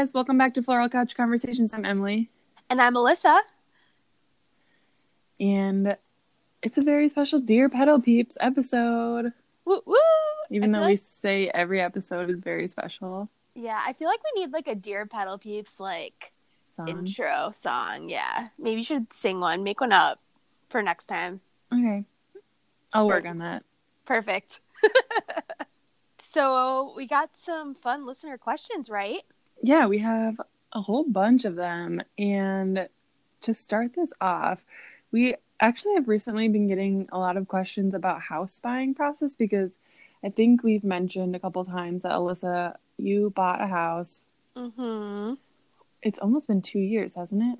guys, welcome back to Floral Couch Conversations. I'm Emily, And I'm Melissa. and it's a very special Dear Petal Peeps episode. Woo woo! Even though feel we say every episode is very special. Yeah, I feel like we need like a Dear Petal Peeps like Song. intro song. Yeah. Maybe you should sing one, make one up for next time. Okay, I'll work on that. Perfect. so we got some fun listener questions, right? Yeah, we have a whole bunch of them. And to start this off, we actually have recently been getting a lot of questions about house buying process because I think we've mentioned a couple times that Alyssa, you bought a house. Mm-hmm. It's almost been two years, hasn't it?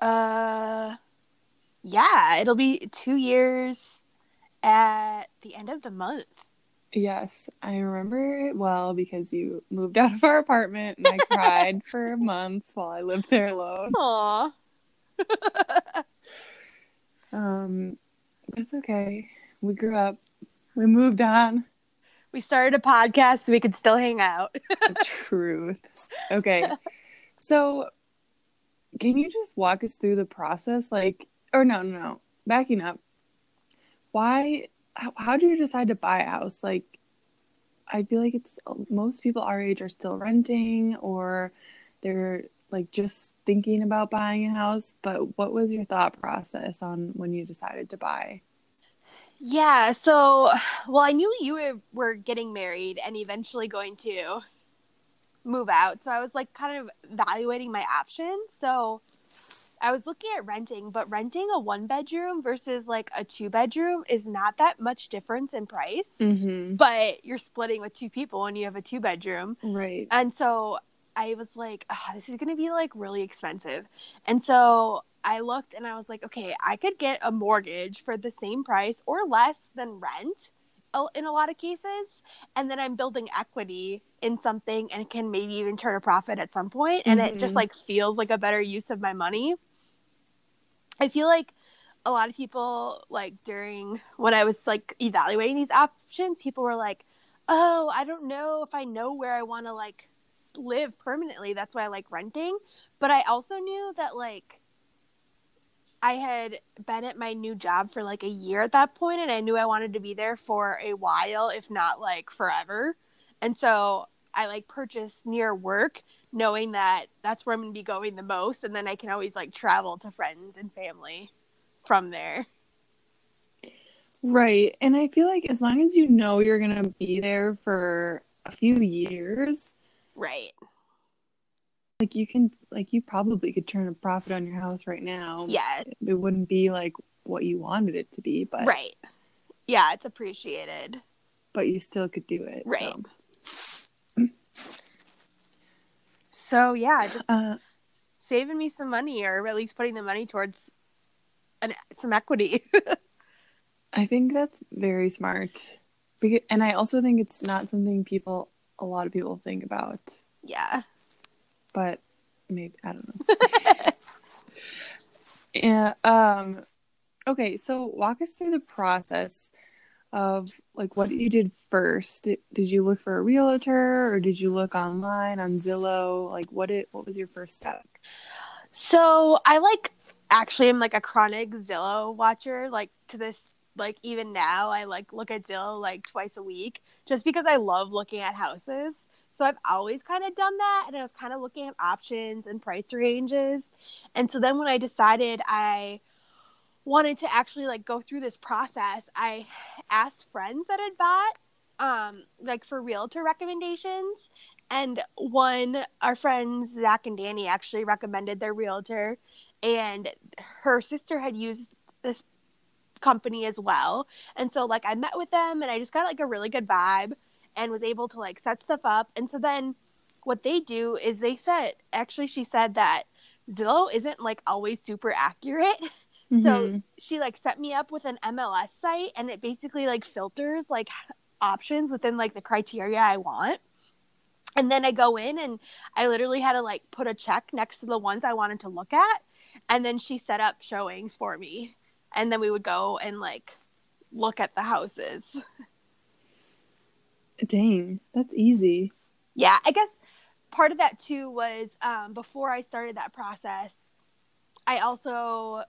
Uh yeah, it'll be two years at the end of the month. Yes, I remember it well because you moved out of our apartment and I cried for months while I lived there alone. Aw. Um, it's okay. We grew up. We moved on. We started a podcast so we could still hang out. Truth. Okay. So, can you just walk us through the process? Like, or no, no, no. Backing up. Why? How, how do you decide to buy a house? Like, I feel like it's most people our age are still renting or they're like just thinking about buying a house. But what was your thought process on when you decided to buy? Yeah, so well, I knew you were- were getting married and eventually going to move out. So I was like kind of evaluating my options. So I was looking at renting, but renting a one bedroom versus like a two bedroom is not that much difference in price. Mm-hmm. But you're splitting with two people when you have a two bedroom. Right. And so I was like, ah, this is going to be like really expensive. And so I looked and I was like, okay, I could get a mortgage for the same price or less than rent in a lot of cases. And then I'm building equity in something and can maybe even turn a profit at some point, And it just Mhm. like feels like a better use of my money. I feel like a lot of people, like during when I was like evaluating these options, people were like, oh, I don't know if I know where I want to like live permanently. That's why I like renting. But I also knew that like I had been at my new job for like a year at that point and I knew I wanted to be there for a while, if not like forever. And so I like purchased near work knowing that that's where I'm going to be going the most and then I can always like travel to friends and family from there. Right. And I feel like as long as you know you're going to be there for a few years, Right. like you can, like, you probably could turn a profit on your house right now. Yeah. It wouldn't be like what you wanted it to be, but, Right. Yeah, it's appreciated. but you still could do it. Right. So, So yeah, just uh, saving me some money or at least putting the money towards an, some equity. I think that's very smart. Because, and I also think it's not something people, a lot of people think about, yeah. but maybe, I don't know. Yeah. Um. Okay. So walk us through the process of like what you did first. Did, you look for a realtor or did you look online on Zillow? Like what it what was your first step? So I like actually am like a chronic Zillow watcher. Like to this, like even now, I like look at Zillow like twice a week just because I love looking at houses. So I've always kind of done that, and I was kind of looking at options and price ranges. And so then when I decided I wanted to actually like go through this process, I asked friends that had bought um like for realtor recommendations. And one our friends zach and danny actually recommended their realtor and her sister had used this company as well. And so like i met with them and i just got like a really good vibe and was able to like set stuff up. And so then what they do is they said actually she said that zillow isn't like always super accurate so Mhm. she like set me up with an MLS site and it basically like filters like options within like the criteria I want. And then I go in and I literally had to like put a check next to the ones I wanted to look at. And then she set up showings for me. And then we would go and like look at the houses. Dang, that's easy. Yeah, I guess part of that too was um, before I started that process, I also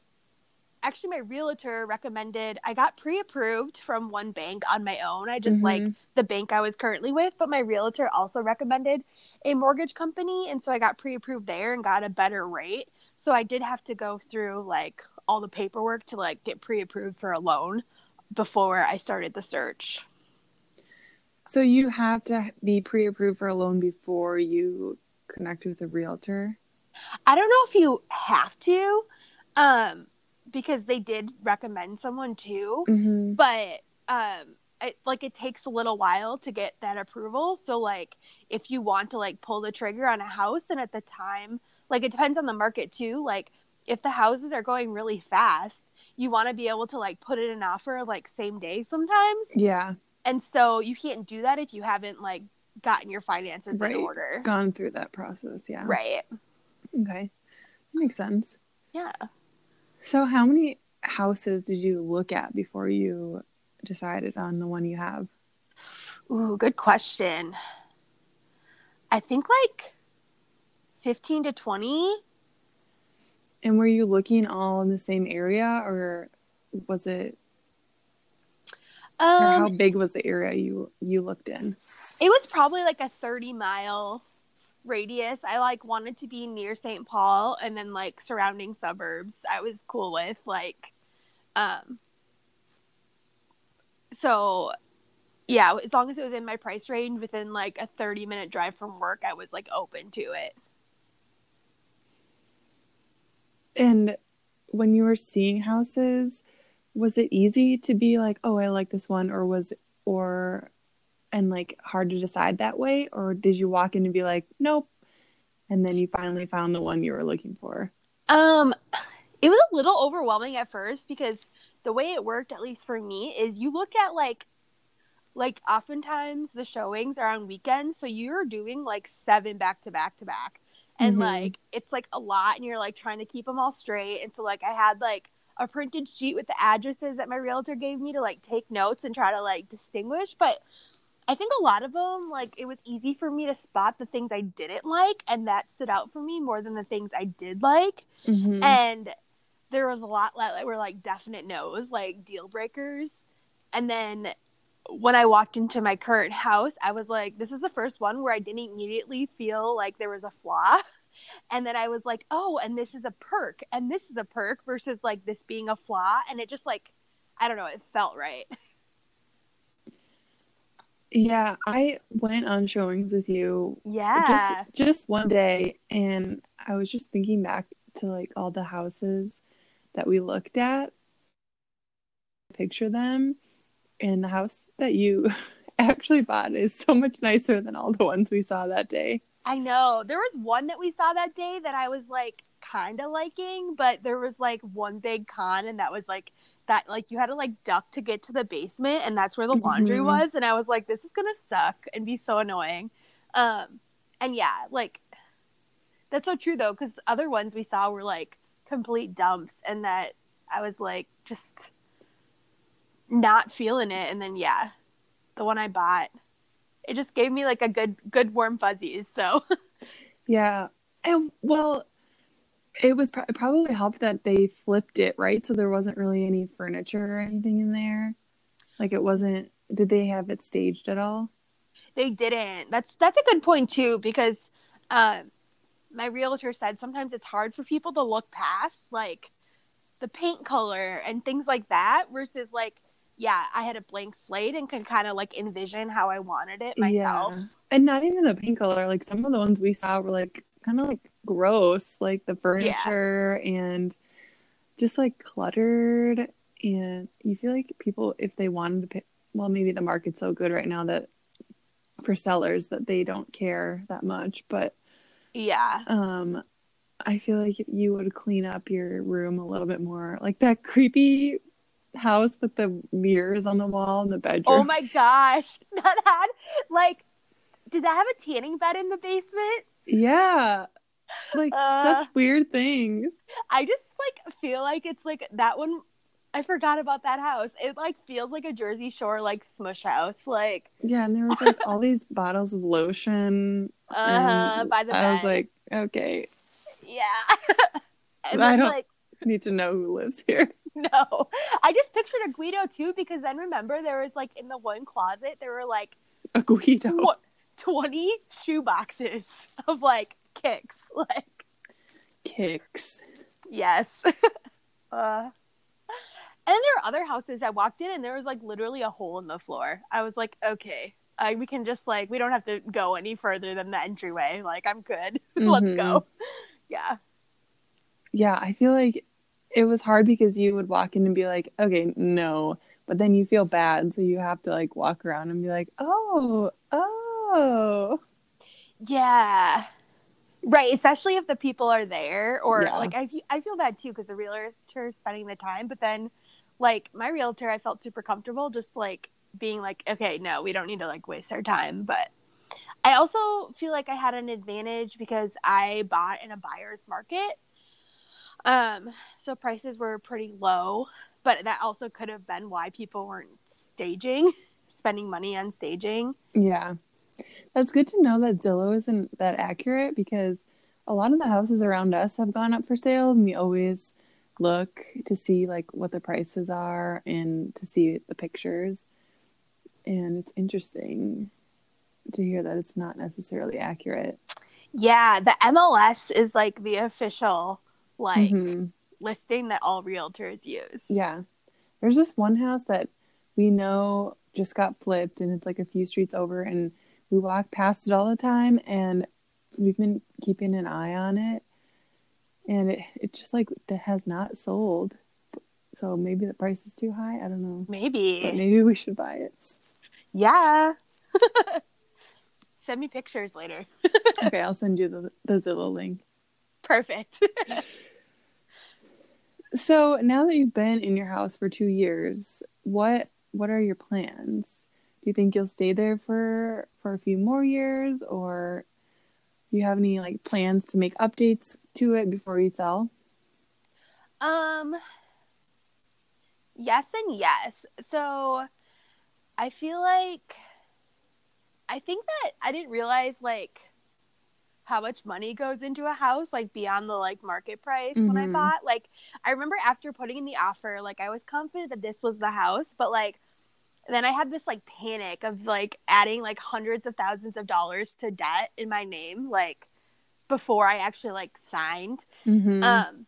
actually my realtor recommended I got pre-approved from one bank on my own. I just Mhm. like the bank I was currently with, but my realtor also recommended a mortgage company and so I got pre-approved there and got a better rate. So I did have to go through like all the paperwork to like get pre-approved for a loan before I started the search. So you have to be pre-approved for a loan before you connect with a realtor. I don't know if you have to um because they did recommend someone too. Mm-hmm. but um it, like it takes a little while to get that approval so like if you want to like pull the trigger on a house and at the time like it depends on the market too like if the houses are going really fast you want to be able to like put in an offer like same day sometimes Yeah, and so you can't do that if you haven't like gotten your finances Right. in order gone through that process. Yeah. right Okay, that makes sense. yeah So how many houses did you look at before you decided on the one you have? ooh good question i think like 15 to 20 And were you looking all in the same area, or was it? Or how um big was the area you you looked in? It was probably like a 30 mile radius. I like wanted to be near St. Paul and then like surrounding suburbs. I was cool with like um so yeah, as long as it was in my price range within like a 30 minute drive from work, I was like open to it. And when you were seeing houses, was it easy to be like, "Oh, I like this one," or was or and like hard to decide that way, or did you walk in and be like, "Nope," and then you finally found the one you were looking for? Um, it was a little overwhelming at first because the way it worked, at least for me, is you look at like, like oftentimes the showings are on weekends, so you're doing like seven back to back to back, and Mhm. like it's like a lot, and you're like trying to keep them all straight. And so like I had like a printed sheet with the addresses that my realtor gave me to like take notes and try to like distinguish, but. I think a lot of them, like, it was easy for me to spot the things I didn't like, and that stood out for me more than the things I did like. Mhm. and there was a lot that were like definite no's like deal breakers. And then when i walked into my current house i was like this is the first one where i didn't immediately feel like there was a flaw. And then i was like oh and this is a perk and this is a perk versus like this being a flaw. And it just like i don't know it felt right Yeah, I went on showings with you yeah just just one day and I was just thinking back to like all the houses that we looked at picture them and the house that you actually bought is so much nicer than all the ones we saw that day. I know. There was one that we saw that day that I was like kind of liking, but there was like one big con, and that was like that like you had to like duck to get to the basement, and that's where the laundry Mhm. was, and I was like, this is gonna suck and be so annoying. Um, and yeah, like that's so true though, because other ones we saw were like complete dumps, and that I was like just not feeling it, and then yeah, the one I bought. It just gave me like a good, good warm fuzzies. So Yeah. And well, it was pro- it probably helped that they flipped it, right? So there wasn't really any furniture or anything in there. Like it wasn't did they have it staged at all? They didn't. That's that's a good point too because um, my realtor said sometimes it's hard for people to look past like the paint color and things like that versus like yeah, I had a blank slate and could kind of like envision how I wanted it myself. Yeah. And not even the paint color. Like some of the ones we saw were like kind of like gross, like the furniture and just like cluttered. And you feel like people, if they wanted to pay, well, maybe the market's so good right now that for sellers that they don't care that much. But Yeah. um, I feel like you would clean up your room a little bit more. Like that creepy house with the mirrors on the wall in the bedroom. Oh my gosh. That had like did that have a tanning bed in the basement? Yeah. Like Uh. such weird things. I just like feel like it's like that one I forgot about that house. It like feels like a Jersey Shore like smush house. Like Yeah, and there was like all these bottles of lotion. uh by the I was like, okay, yeah. and I then, don't- like need to know who lives here. no. I just pictured a Guido too because then remember there was like in the one closet there were like A Guido. what 20 shoe boxes of like kicks. Like Kicks. yes. uh and there are other houses I walked in and there was like literally a hole in the floor. I was like, okay, I, we can just like we don't have to go any further than the entryway. Like I'm good. Let's Mhm. go. Yeah. Yeah, I feel like it was hard because you would walk in and be like, okay, no. But then you feel bad, so you have to like walk around and be like, oh, oh. Yeah. Right, especially if the people are there, or Yeah. like I, I feel bad too because the realtor is spending the time, but then like my realtor, I felt super comfortable just like being like, okay, no, we don't need to like waste our time. But I also feel like I had an advantage because I bought in a buyer's market. Um, so prices were pretty low, but that also could have been why people weren't staging, spending money on staging. Yeah. That's good to know that Zillow isn't that accurate because a lot of the houses around us have gone up for sale and we always look to see like what the prices are and to see the pictures. And it's interesting to hear that it's not necessarily accurate. Yeah, the MLS is like the official like Mhm. listing that all realtors use. Yeah. There's this one house that we know just got flipped and it's like a few streets over and we walk past it all the time and we've been keeping an eye on it and it it just like has not sold. So maybe the price is too high. I don't know. Maybe. But maybe we should buy it. Yeah. Send me pictures later. Okay, I'll send you the, the Zillow link. Perfect. So now that you've been in your house for two years, what what are your plans? Do you think you'll stay there for for a few more years, or do you have any like plans to make updates to it before you sell? um yes and yes. So I feel like I think that I didn't realize like how much money goes into a house like beyond the like market price when I Mhm. bought. Like I remember after putting in the offer, like I was confident that this was the house, but like then I had this like panic of like adding like hundreds of thousands of dollars to debt in my name like before I actually like signed. Mm-hmm. Um,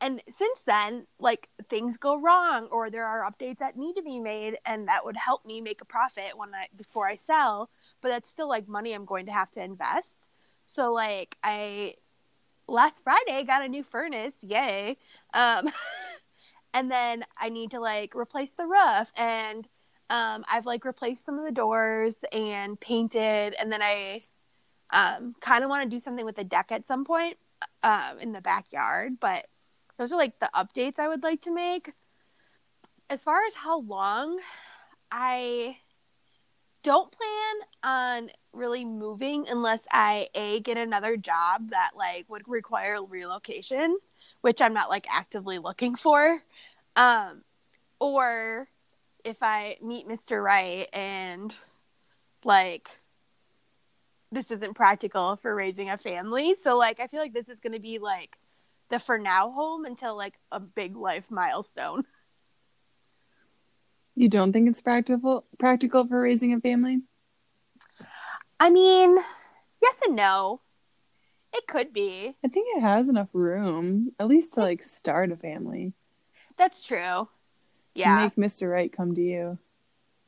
and since then, like things go wrong, or there are updates that need to be made, and that would help me make a profit when I before I sell. But that's still like money I'm going to have to invest. So like I last Friday got a new furnace, yay! Um, and then I need to like replace the roof, and um, I've like replaced some of the doors and painted, and then I um, kind of want to do something with the deck at some point um, in the backyard, but those are like the updates I would like to make. As far as how long, I don't plan on really moving unless I a get another job that like would require relocation, which I'm not like actively looking for, um, or if I meet Mr. Right and like this isn't practical for raising a family. So like I feel like this is going to be like the for now home until like a big life milestone. you don't think it's practical practical for raising a family? I mean, yes and no. It could be. I think it has enough room, at least to like start a family. That's true. Yeah. Make Mr. Right come to you.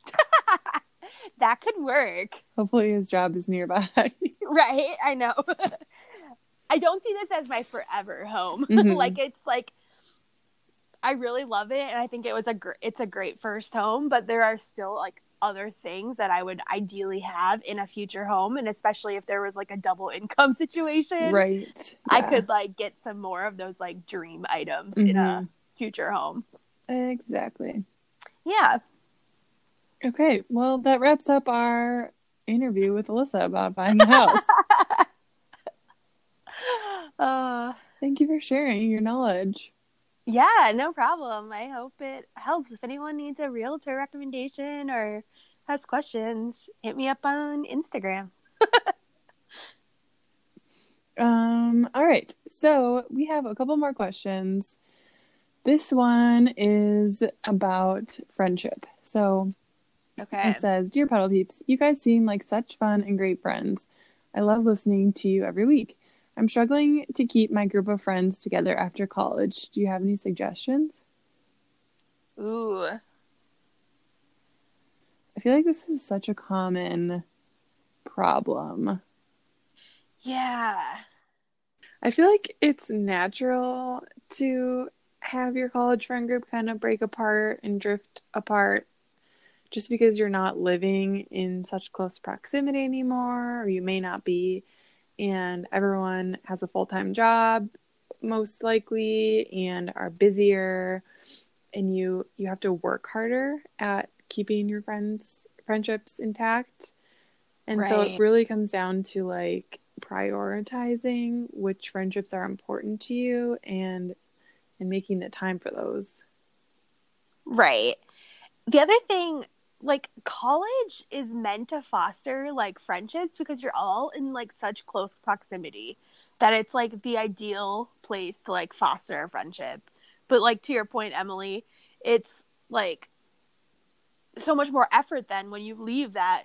that could work. Hopefully his job is nearby. Right? I know. I don't see this as my forever home. Mhm. like it's like I really love it and I think it was a gr- it's a great first home, but there are still like other things that I would ideally have in a future home and especially if there was like a double income situation. right. I could like get some more of those like dream items in a Mhm. future home. Exactly. Yeah. Okay, well, that wraps up our interview with Alyssa about buying the house. uh Thank you for sharing your knowledge. Yeah, no problem. I hope it helps. If anyone needs a realtor recommendation or has questions, hit me up on Instagram. um, all right. So we have a couple more questions. This one is about friendship. So Okay. it says, Dear Petal Peeps, you guys seem like such fun and great friends. I love listening to you every week. I'm struggling to keep my group of friends together after college. Do you have any suggestions? Ooh. I feel like this is such a common problem. Yeah. I feel like it's natural to have your college friend group kind of break apart and drift apart just because you're not living in such close proximity anymore, or you may not be, and everyone has a full time job, most likely, and are busier, and you you have to work harder at keeping your friends friendships intact. And so it really comes down to like prioritizing which friendships are important to you and and making the time for those. Right. The other thing, like college is meant to foster like friendships because you're all in like such close proximity that it's like the ideal place to like foster a friendship. But like to your point, Emily, it's like so much more effort than when you leave that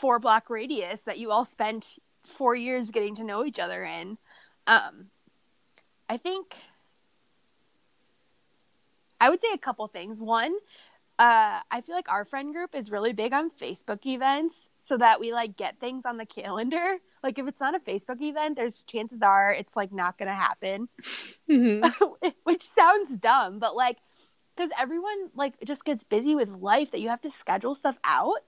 four block radius that you all spent four years getting to know each other in. Um, I think I would say a couple things. One, uh, I feel like our friend group is really big on Facebook events so that we like get things on the calendar. Like if it's not a Facebook event, there's chances are it's like not gonna happen. Which sounds dumb, but like because everyone like just gets busy with life that you have to schedule stuff out.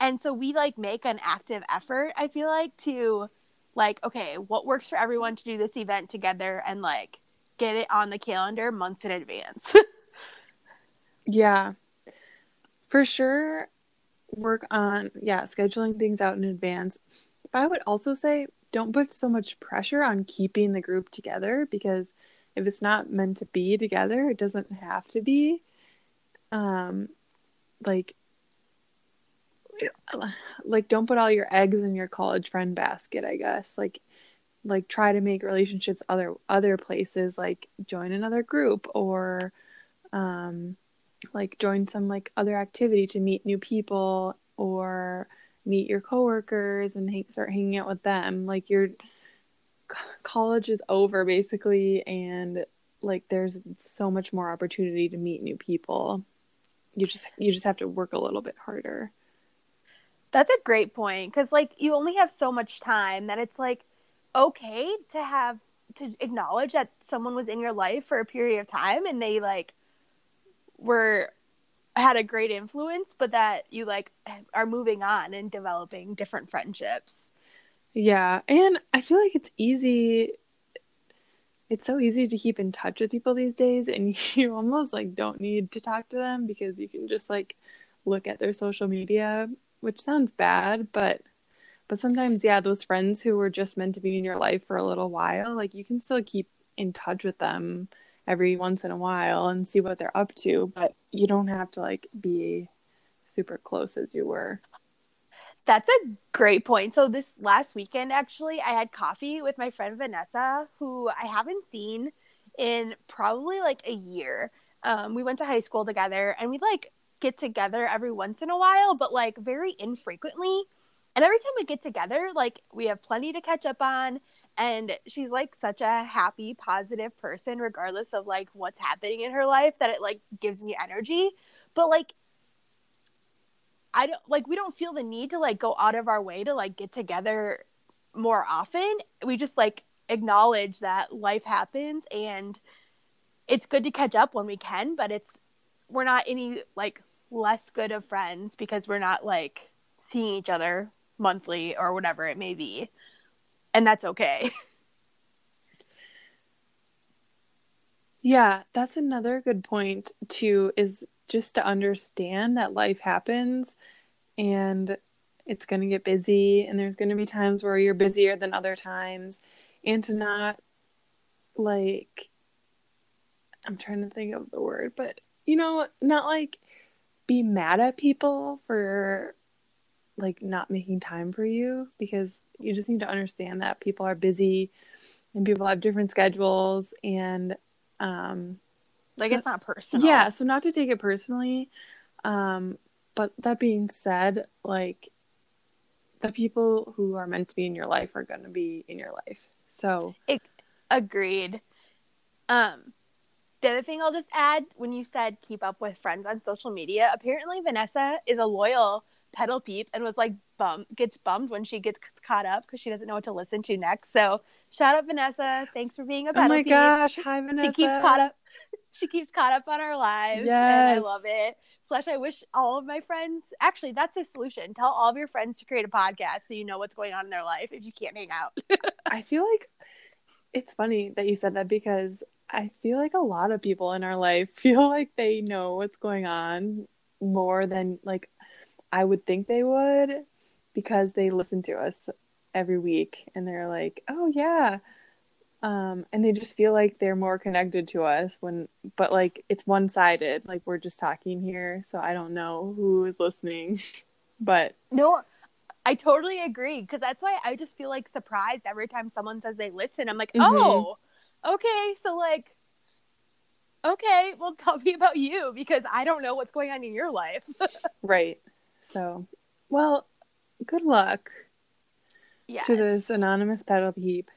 And so we like make an active effort, I feel like, to like, okay, what works for everyone to do this event together and like get it on the calendar months in advance. Yeah. For sure work on yeah, scheduling things out in advance. But I would also say don't put so much pressure on keeping the group together because if it's not meant to be together, it doesn't have to be. Um like like don't put all your eggs in your college friend basket, I guess. Like like try to make relationships other other places like join another group or um like join some like other activity to meet new people or meet your coworkers and hang, start hanging out with them. Like your college is over basically and like there's so much more opportunity to meet new people. You just you just have to work a little bit harder. That's a great point because like you only have so much time that it's like okay to have to acknowledge that someone was in your life for a period of time and they like were had a great influence, but that you like are moving on and developing different friendships. Yeah, and I feel like it's easy. It's so easy to keep in touch with people these days, and you almost like don't need to talk to them because you can just like look at their social media, which sounds bad, but but sometimes yeah, those friends who were just meant to be in your life for a little while, like you can still keep in touch with them every once in a while and see what they're up to, but you don't have to like be super close as you were. That's a great point. So this last weekend actually I had coffee with my friend Vanessa who I haven't seen in probably like a year. Um, we went to high school together and we like get together every once in a while, but like very infrequently. And every time we get together, like we have plenty to catch up on. And she's like such a happy, positive person, regardless of like what's happening in her life, that it like gives me energy. But like I don't like we don't feel the need to like go out of our way to like get together more often. We just like acknowledge that life happens and it's good to catch up when we can, but it's we're not any like less good of friends because we're not like seeing each other monthly or whatever it may be. And that's okay. Yeah, that's another good point too, is just to understand that life happens and it's going to get busy and there's going to be times where you're busier than other times and to not like I'm trying to think of the word, but you know, not like be mad at people for like not making time for you because you just need to understand that people are busy and people have different schedules and um Like So- it's not personal. yeah, so not to take it personally. Um but that being said, like the people who are meant to be in your life are going to be in your life. So, it, Agreed. Um, the other thing I'll just add when you said keep up with friends on social media, apparently Vanessa is a loyal petal peep and was like bum gets bummed when she gets caught up because she doesn't know what to listen to next. So shout out Vanessa, thanks for being a petal oh my peep. gosh, hi Vanessa. She keeps caught up. She keeps caught up on our lives, and I love it. Slash, I wish all of my friends. Actually, that's the solution. Tell all of your friends to create a podcast so you know what's going on in their life if you can't hang out. I feel like it's funny that you said that because I feel like a lot of people in our life feel like they know what's going on more than like I would think they would because they listen to us every week and they're like, "Oh yeah." Um and they just feel like they're more connected to us when but like it's one-sided. Like we're just talking here, so I don't know who is listening. but No, I totally agree because that's why I just feel like surprised every time someone says they listen. I'm like, Mhm. oh, okay, so like, okay, well, tell me about you because I don't know what's going on in your life. right. So, well, good luck. yeah, to this anonymous petal heap.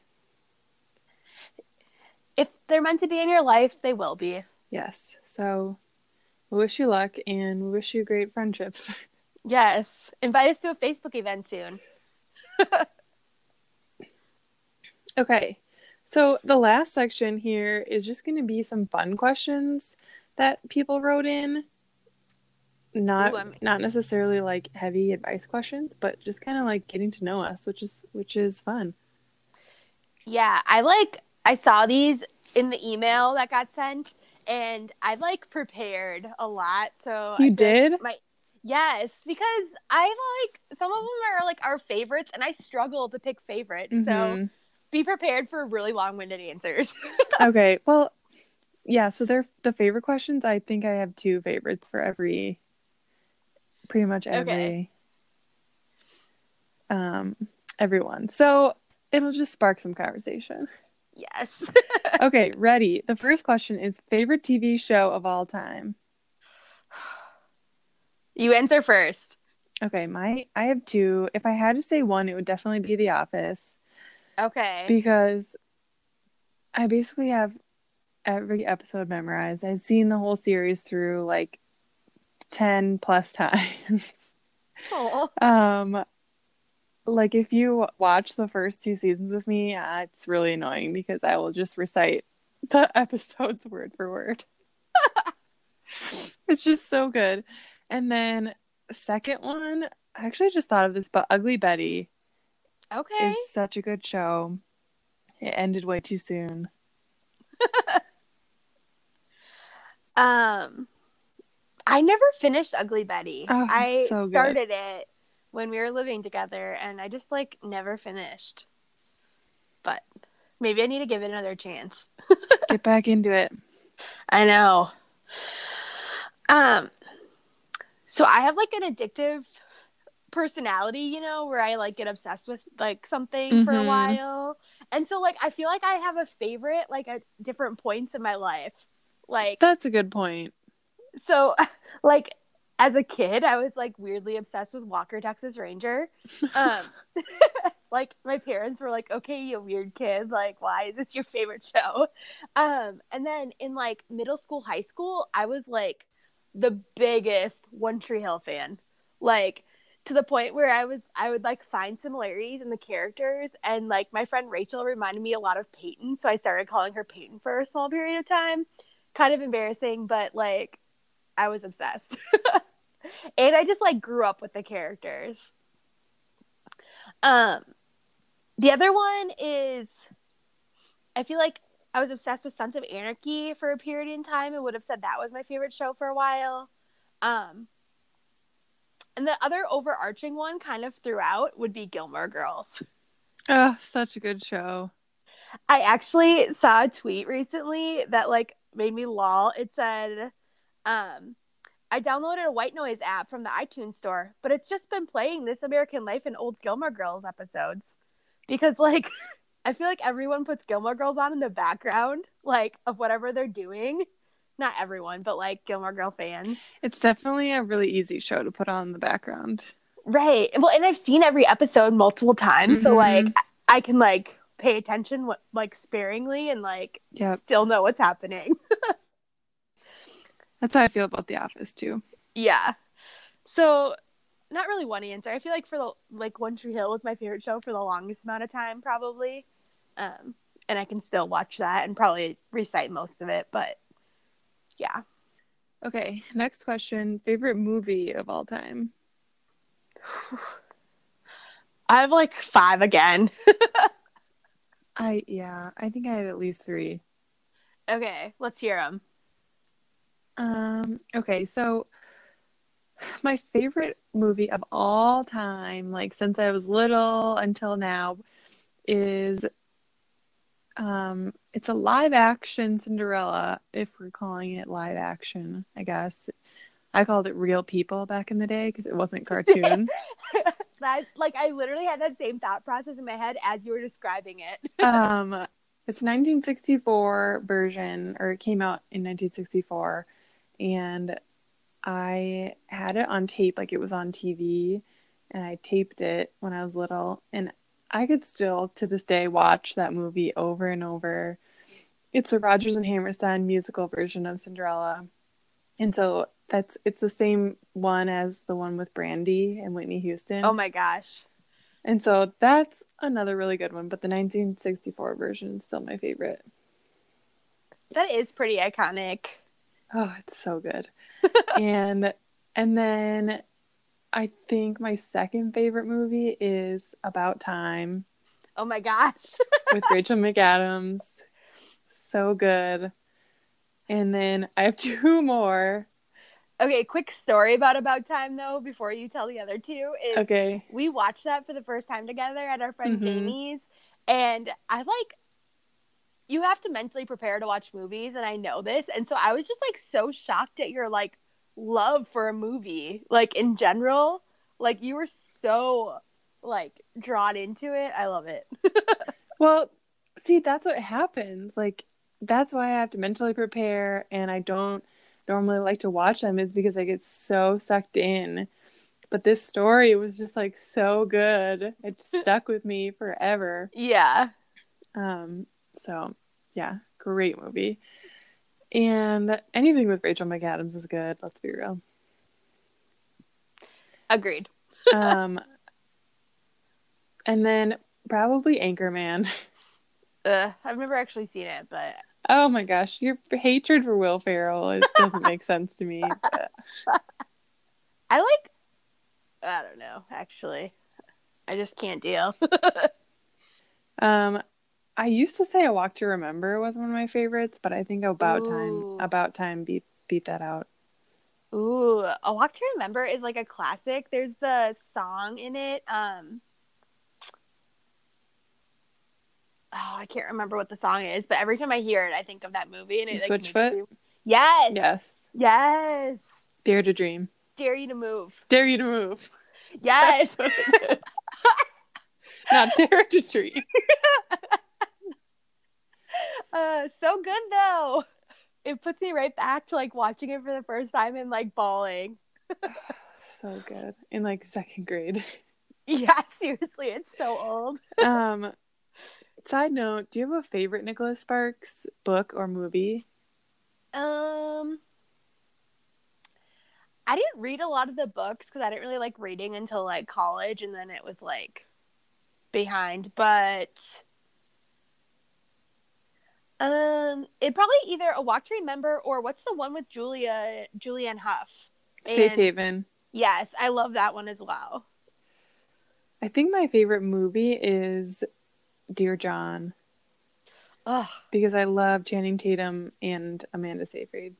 if they're meant to be in your life, they will be. Yes. So we wish you luck and we wish you great friendships. Yes, invite us to a Facebook event soon. okay. So the last section here is just going to be some fun questions that people wrote in. Not Ooh, not necessarily like heavy advice questions, but just kind of like getting to know us, which is which is fun. Yeah, I like I saw these in the email that got sent and I like prepared a lot. So I You like did? My Yes, because I like some of them are like our favorites and I struggle to pick favorites. So Mhm. be prepared for really long-winded answers. okay. Well, yeah, so they're the favorite questions. I think I have two favorites for every pretty much every Okay. um everyone. So it'll just spark some conversation. yes. Okay, ready. The first question is favorite TV show of all time. You answer first. Okay, my I have two. If I had to say one, it would definitely be The Office Okay. because I basically have every episode memorized. I've seen the whole series through like 10 plus times. Aw. Um, like if you watch the first two seasons with me, uh, it's really annoying because I will just recite the episodes word for word. it's just so good. And then second one, I actually just thought of this, but Ugly Betty Okay. is such a good show. It ended way too soon. Um, I never finished Ugly Betty. Oh, I so started it when we were living together, and I just like never finished. But maybe I need to give it another chance. Get back into it. I know. Um, so I have like an addictive personality, you know, where I like get obsessed with like something for a Mhm. while. And so like I feel like I have a favorite like at different points in my life. Like That's a good point. so like as a kid i was like weirdly obsessed with walker texas ranger um like my parents were like okay you weird kid like why is this your favorite show um and then in like middle school high school i was like the biggest one tree hill fan like to the point where i was i would like find similarities in the characters and like my friend rachel reminded me a lot of peyton so i started calling her peyton for a small period of time kind of embarrassing but like I was obsessed. and I just like grew up with the characters. Um the other one is I feel like I was obsessed with Sons of Anarchy for a period in time and would have said that was my favorite show for a while. Um and the other overarching one kind of throughout would be Gilmore Girls. Oh, such a good show. I actually saw a tweet recently that like made me lol. It said, um, I downloaded a white noise app from the iTunes store, but it's just been playing This American Life and old Gilmore Girls episodes. Because like I feel like everyone puts Gilmore Girls on in the background, like of whatever they're doing. Not everyone, but like Gilmore Girl fans. It's definitely a really easy show to put on in the background. Right. Well, and I've seen every episode multiple times, so Mhm. like I can like pay attention what like sparingly and like Yep. still know what's happening. That's how I feel about The Office too. Yeah. So, not really one answer. I feel like for the like One Tree Hill was my favorite show for the longest amount of time, probably. Um, and I can still watch that and probably recite most of it, but yeah. Okay, next question. Favorite movie of all time? I have like five again. I yeah, I think I have at least three. okay, let's hear them. Um, okay, so my favorite movie of all time, like since I was little until now, is um it's a live action Cinderella, if we're calling it live action, I guess. I called it real people back in the day because it wasn't cartoon. That like I literally had that same thought process in my head as you were describing it. um it's 1964 version or it came out in 1964 and i had it on tape like it was on tv and i taped it when i was little and i could still to this day watch that movie over and over it's the rodgers and hammerstein musical version of cinderella and so that's it's the same one as the one with brandy and whitney houston oh my gosh. and so that's another really good one, but the 1964 version is still my favorite. That is pretty iconic. Oh, it's so good. and and then I think my second favorite movie is About Time Oh my gosh. with Rachel McAdams. So good. And then I have two more. okay, quick story about About Time though, before you tell the other two is Okay. we watched that for the first time together at our friend Mhm. Jamie's, and I like you have to mentally prepare to watch movies, and I know this, and so I was just like so shocked at your like love for a movie, like in general, like you were so like drawn into it. I love it. Well, see, that's what happens. Like, that's why I have to mentally prepare, and I don't normally like to watch them, is because I get so sucked in. But this story was just like so good. It stuck with me forever. Yeah, Um, so yeah, great movie. And anything with Rachel McAdams is good, let's be real. agreed. Um, and then probably Anchorman. Uh, I've never actually seen it, but Oh my gosh, your hatred for Will Ferrell it doesn't make sense to me. but- I like. I don't know. Actually, I just can't deal. Um, I used to say A Walk to Remember was one of my favorites, but I think About Ooh. Time About Time beat beat that out. Ooh, A Walk to Remember is like a classic. There's the song in it. Um, oh, I can't remember what the song is, but every time I hear it, I think of that movie. And it like, Switchfoot? me- Yes. Yes, Yes. Dare to Dream, Dare you to move. Dare you to move. Yes. That's what it is. Not Dare to Dream. uh, so good though. It puts me right back to like watching it for the first time and like bawling. So good in like second grade. Yeah, seriously, it's so old. Um, side note: Do you have a favorite Nicholas Sparks book or movie? Um, I didn't read a lot of the books because I didn't really like reading until like college, and then it was like behind. But um, it probably either a Walk to Remember or what's the one with Julia Julianne Hough? Safe Haven. Yes, I love that one as well. I think my favorite movie is Dear John Ugh. because I love Channing Tatum and Amanda Seyfried.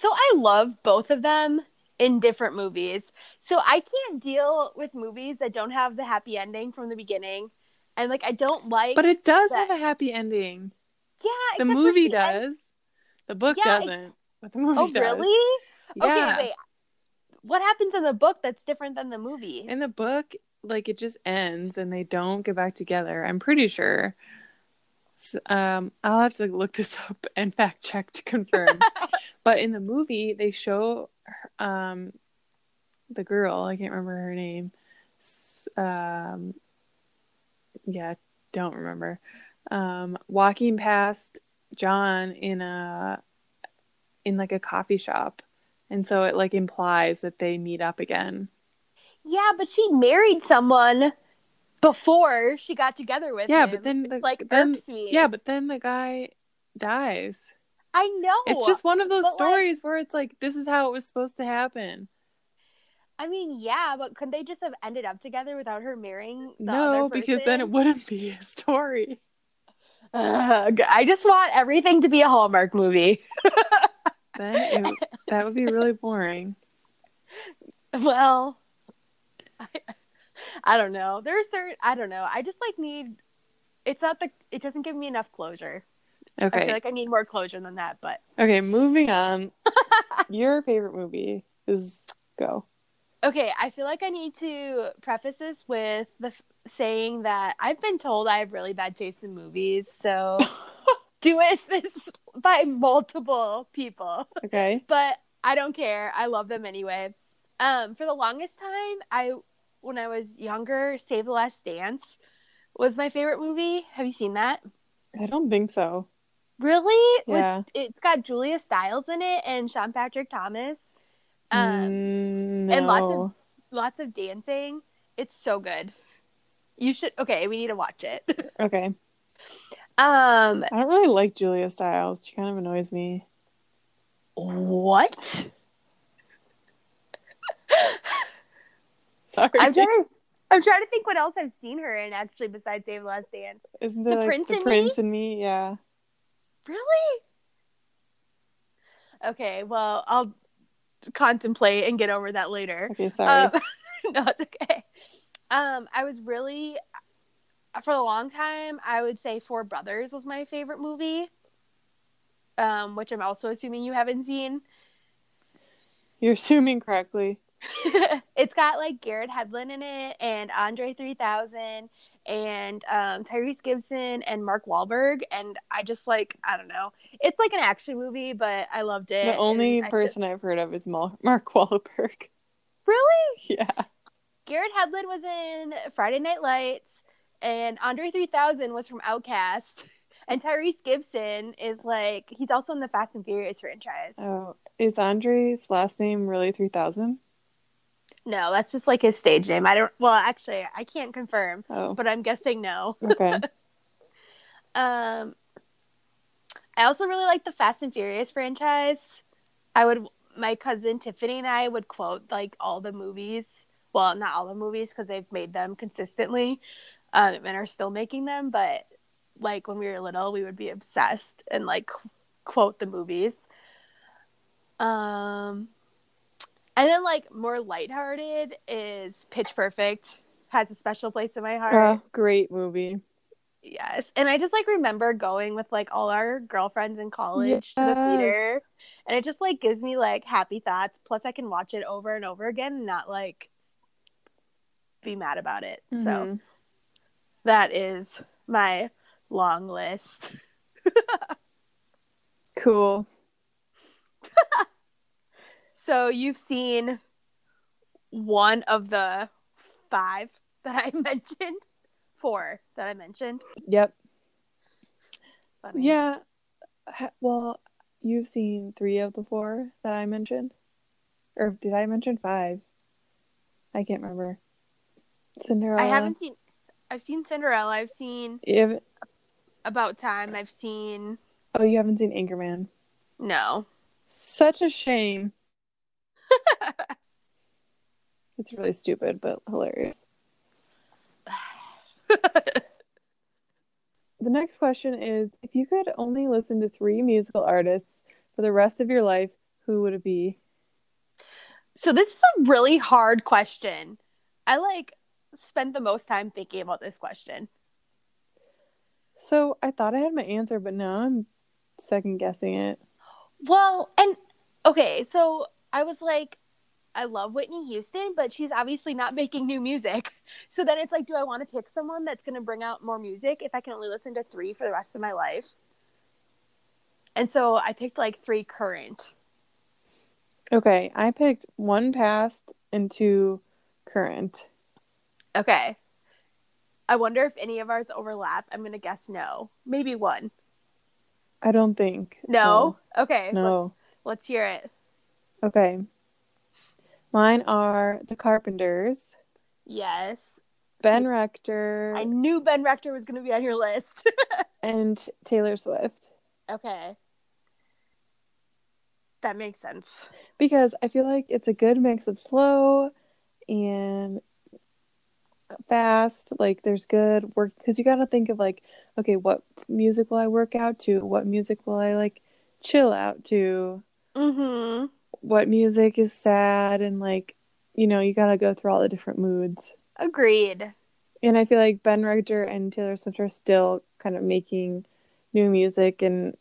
So I love both of them in different movies. So I can't deal with movies that don't have the happy ending from the beginning. And like I don't like But it does that- have a happy ending. Yeah, The movie does. The book Yeah, doesn't, but the movie Oh, does. really? Yeah. Okay, wait. What happens in the book that's different than the movie? In the book, like it just ends and they don't get back together. I'm pretty sure. S um, I'll have to look this up and fact check to confirm. but in the movie, they show um the girl. I can't remember her name. Um, yeah, don't remember. Um, walking past John in a in like a coffee shop, and so it like implies that they meet up again. yeah, but she married someone before she got together with Yeah, him. but then the, like then yeah, but then the guy dies. I know. It's just one of those but, like- stories where it's like this is how it was supposed to happen. I mean, yeah, but could they just have ended up together without her marrying? The no, because then it wouldn't be a story. I just want everything to be a Hallmark movie. Then it, that would be really boring. Well, I, I don't know. There's certain I don't know. I just like need. It's not the. It doesn't give me enough closure. Okay. I feel like I need more closure than that. But Okay, moving on. Your favorite movie is go. Okay, I feel like I need to preface this with the f- saying that I've been told I have really bad taste in movies. So do it this by multiple people. okay. but I don't care. I love them anyway. Um, for the longest time, I when I was younger, Save the Last Dance was my favorite movie. Have you seen that? I don't think so. Really? With- Yeah. it's got Julia Stiles in it and Sean Patrick Thomas. Um, Mm, and lots of- lots of dancing. It's so good. You should. Okay, we need to watch it. Okay. um, I don't really like Julia Stiles. She kind of annoys me. what? Sorry. I'm trying to. I'm trying to think what else I've seen her in actually besides Save the Last Dance. Isn't The there like Prince the and Prince and Me? Yeah. Really? Okay, well, I'll contemplate and get over that later. Okay, sorry. Um, no, it's okay. Um, I was really, for a long time, I would say Four Brothers was my favorite movie. Um, which I'm also assuming you haven't seen. You're assuming correctly. it's got like Garrett Hedlund in it and Andre 3000 and um, Tyrese Gibson and Mark Wahlberg. And I just like, I don't know. It's like an action movie, but I loved it. The only person I've heard of is Mark Wahlberg. Really? Yeah. Garrett Hedlund was in Friday Night Lights, and Andre 3000 was from OutKast. And Tyrese Gibson is like, he's also in the Fast and Furious franchise. Oh, is Andre's last name really 3000? No, that's just like his stage name. I don't, well, actually, I can't confirm, Oh, but I'm guessing no. okay. Um, I also really like the Fast and Furious franchise. I would, my cousin Tiffany and I would quote like all the movies. Well, not all the movies because they've made them consistently, um, and are still making them. But like when we were little, we would be obsessed and like qu- quote the movies. Um, and then like more lighthearted is Pitch Perfect. Has a special place in my heart. Uh, great movie. Yes. And I just like remember going with like all our girlfriends in college to the theater. And it just like gives me like happy thoughts. Plus I can watch it over and over again and not like be mad about it. So Mhm. that is my long list. cool. So you've seen one of the five that I mentioned. Four that I mentioned. Yep. Funny. Yeah. Well, you've seen three of the four that I mentioned, or did I mention five? I can't remember. Cinderella. I haven't seen I've seen Cinderella, I've seen You About Time, I've seen oh, you haven't seen Anchorman. No. Such a shame. It's really stupid, but hilarious. The next question is if you could only listen to three musical artists for the rest of your life, who would it be? So this is a really hard question. I like spent the most time thinking about this question. So I thought I had my answer, but now I'm second guessing it. Well, and okay, so I was like, I love Whitney Houston, but she's obviously not making new music. So then it's like, do I want to pick someone that's going to bring out more music if I can only listen to three for the rest of my life? And so I picked like three current. Okay, I picked one past and two current. Okay. I wonder if any of ours overlap. I'm going to guess no. Maybe one. I don't think. No? Okay. No. Let's, let's hear it. Okay. Mine are the Carpenters, Yes. Ben Rector, I knew Ben Rector was going to be on your list. and Taylor Swift. okay. That makes sense. Because I feel like it's a good mix of slow and fast. Like there's good work because you got to think of like, okay, what music will I work out to? What music will I like chill out to? Mm-hmm. What music is sad and like, you know, you got to go through all the different moods. Agreed. And I feel like Ben Rector and Taylor Swift are still kind of making new music and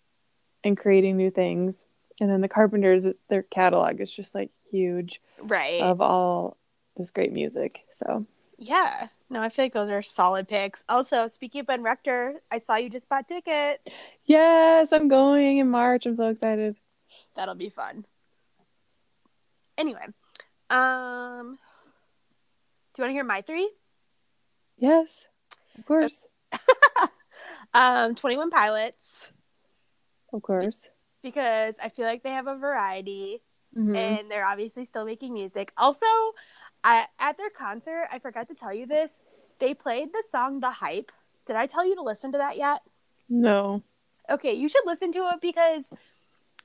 and creating new things. And then the Carpenters, their catalog is just like huge Right. of all this great music. So yeah. No, I feel like those are solid picks. Also, speaking of Ben Rector, I saw you just bought tickets. yes, I'm going in March. I'm so excited. That'll be fun. Anyway, um, do you want to hear my three? Yes, of course, Um, Twenty One Pilots of course. because I feel like they have a variety Mhm. and they're obviously still making music. Also, I, at their concert, I forgot to tell you this. They played the song "The Hype." Did I tell you to listen to that yet? No, Okay, you should listen to it because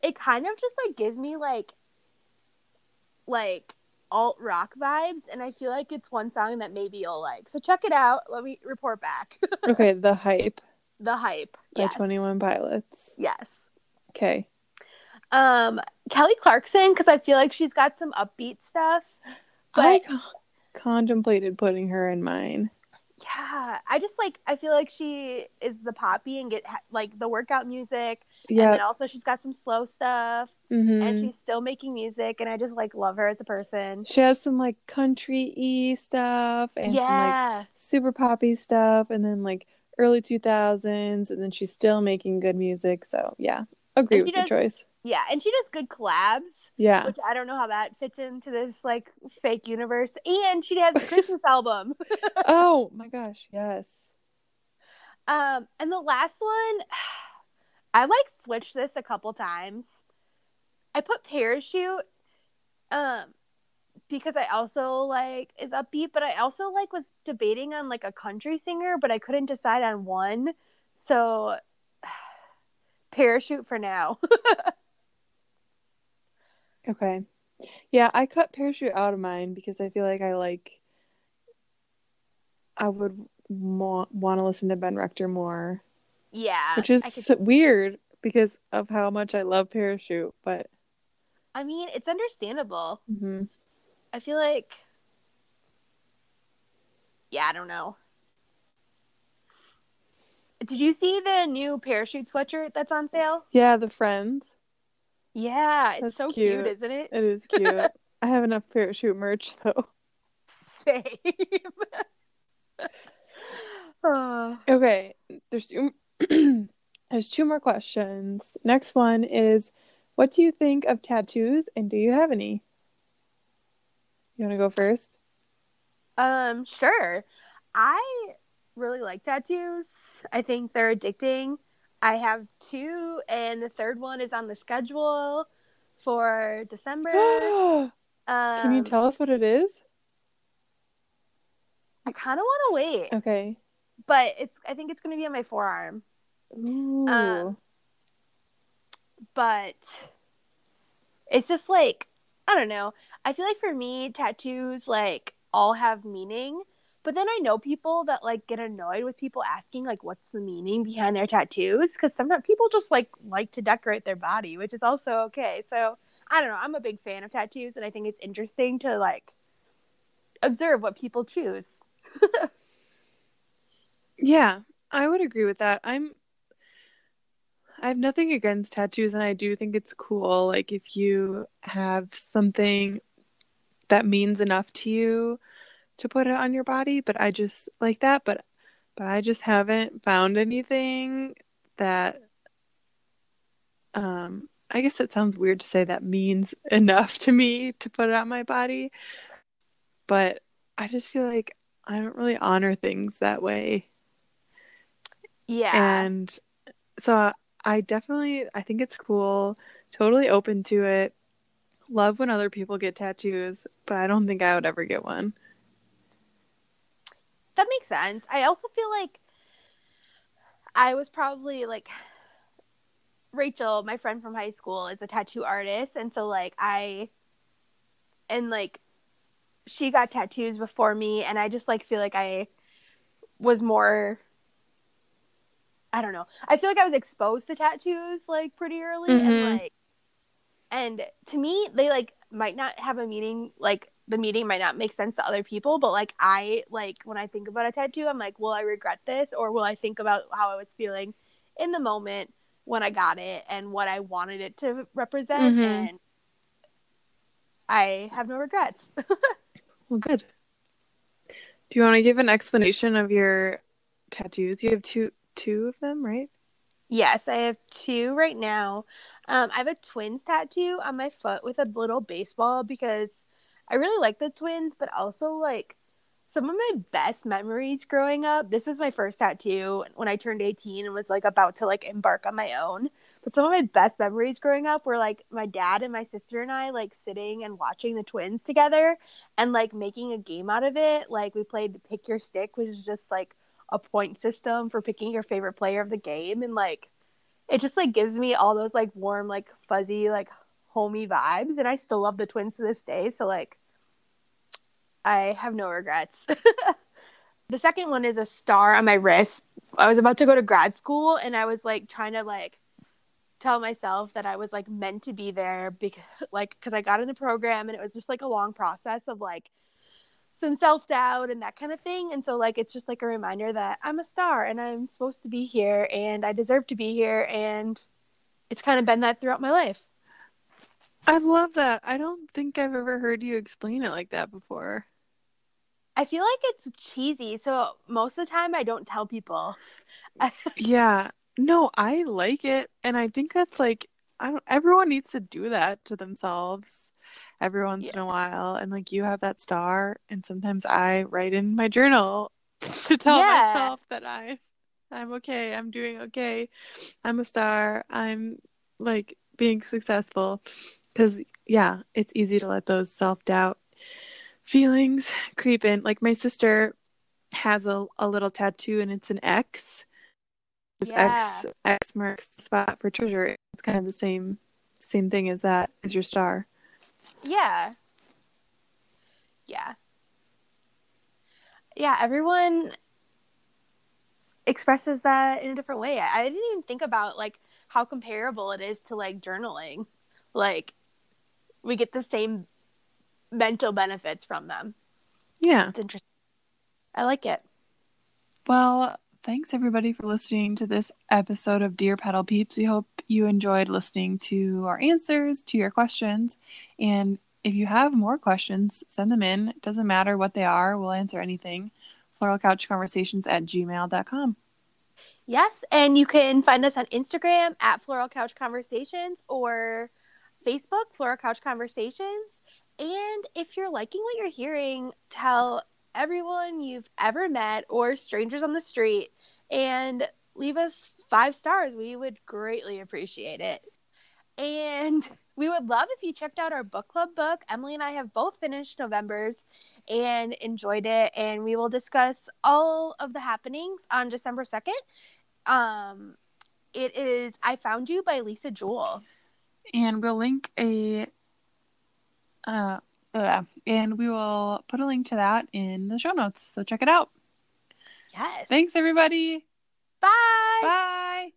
it kind of just like gives me like like alt rock vibes and I feel like it's one song that maybe you'll like. So check it out. Let me report back. okay. The hype the hype. by Yes. Twenty One Pilots. Yes. Okay, Um Kelly Clarkson cuz I feel like she's got some upbeat stuff. I But co- contemplated putting her in mine. Yeah, I just like I feel like she is the poppy and get like the workout music Yeah, then also she's got some slow stuff hmm and she's still making music and I just like love her as a person. she has some like country y stuff and some like yeah. super poppy stuff, and then like early two thousands, and then she's still making good music. So yeah, agree And with your choice. Yeah, and she does good collabs, Yeah. which I don't know how that fits into this like fake universe. And she has a Christmas album. oh my gosh, yes. Um, and the last one, I like switched this a couple times. I put Parachute, um, because I also like is upbeat, but I also like was debating on like a country singer, but I couldn't decide on one. So Parachute for now. Okay. Yeah, I cut parachute out of mine because I feel like I like I would mo- want to listen to Ben Rector more, yeah, which is could weird because of how much I love parachute, but I mean, it's understandable. mhm. I feel like, yeah, I don't know. Did you see the new parachute sweatshirt that's on sale? yeah, the friends. Yeah, it's That's so cute. cute. isn't it? It is cute. I have enough parachute merch though. Same. Oh. Okay, there's two, there's two more questions. Next one is, what do you think of tattoos, and do you have any? You want to go first? um, sure. I really like tattoos. I think they're addicting. I have two, and the third one is on the schedule for December. Um, Can you tell us what it is? I kind of want to wait, Okay. but it's. I think it's going to be on my forearm. Ooh. Um, but it's just like I don't know. I feel like for me, tattoos like all have meaning. But then I know people that like get annoyed with people asking like what's the meaning behind their tattoos because sometimes people just like like to decorate their body, which is also okay. So I don't know. I'm a big fan of tattoos, and I think it's interesting to like observe what people choose. yeah, I would agree with that. I'm I have nothing against tattoos, and I do think it's cool. Like if you have something that means enough to you to put it on your body, but I just like that. But but I just haven't found anything that um I guess it sounds weird to say that means enough to me to put it on my body. But I just feel like I don't really honor things that way. Yeah. And so I definitely I think it's cool, totally open to it. Love when other people get tattoos, but I don't think I would ever get one. That makes sense. I also feel like I was probably like Rachel, my friend from high school, is a tattoo artist, and so like I and like she got tattoos before me, and I just like feel like I was more. I don't know. I feel like I was exposed to tattoos like pretty early, Mhm. and like, and to me, they like might not have a meaning. Like the meaning might not make sense to other people, but like I like when I think about a tattoo, I'm like, will I regret this, or will I think about how I was feeling in the moment when I got it and what I wanted it to represent, Mhm. and I have no regrets. Well, good. Do you want to give an explanation of your tattoos? You have two two of them, right? Yes, I have two right now. Um, I have a twins tattoo on my foot with a little baseball because I really like the twins, but also like some of my best memories growing up. This is my first tattoo when I turned 18 and was like about to like embark on my own. But some of my best memories growing up were like my dad and my sister and I like sitting and watching the twins together and like making a game out of it. Like we played Pick Your Stick, which is just like a point system for picking your favorite player of the game and like it just like gives me all those like warm like fuzzy like homey vibes and I still love the twins to this day so like I have no regrets. the second one is a star on my wrist. I was about to go to grad school and I was like trying to like tell myself that I was like meant to be there because like cuz I got in the program and it was just like a long process of like some self-doubt and that kind of thing and so like it's just like a reminder that I'm a star and I'm supposed to be here and I deserve to be here and it's kind of been that throughout my life. I love that. I don't think I've ever heard you explain it like that before. I feel like it's cheesy, so most of the time I don't tell people. Yeah. No, I like it. And I think that's like I don't everyone needs to do that to themselves every once in a while. And like you have that star and sometimes I write in my journal to tell Yeah. myself that I I'm okay. I'm doing okay. I'm a star. I'm like being successful cuz yeah, it's easy to let those self-doubt feelings creep in. Like my sister has a, a little tattoo and it's an X. It's Yeah. X X marks the spot for treasure. It's kind of the same same thing as that as your star. Yeah. Yeah. Yeah, everyone expresses that in a different way. I, I didn't even think about like how comparable it is to like journaling. Like we get the same mental benefits from them. Yeah. It's interesting. I like it. Well, thanks everybody for listening to this episode of Dear Petal Peeps. We hope you enjoyed listening to our answers to your questions. And if you have more questions, send them in. It doesn't matter what they are, we'll answer anything. Floralcouchconversations at gmail.com. Yes, and you can find us on Instagram at Floral Couch Conversations or Facebook, Floral Couch Conversations. And if you're liking what you're hearing, tell everyone you've ever met or strangers on the street and leave us five stars. We would greatly appreciate it. And we would love if you checked out our book club book. Emily and I have both finished November's and enjoyed it. And we will discuss all of the happenings on December 2nd. Um, it is I Found You by Lisa Jewell. And we'll link a uh, uh and we will put a link to that in the show notes. So check it out. Yes. Thanks everybody. Bye. Bye.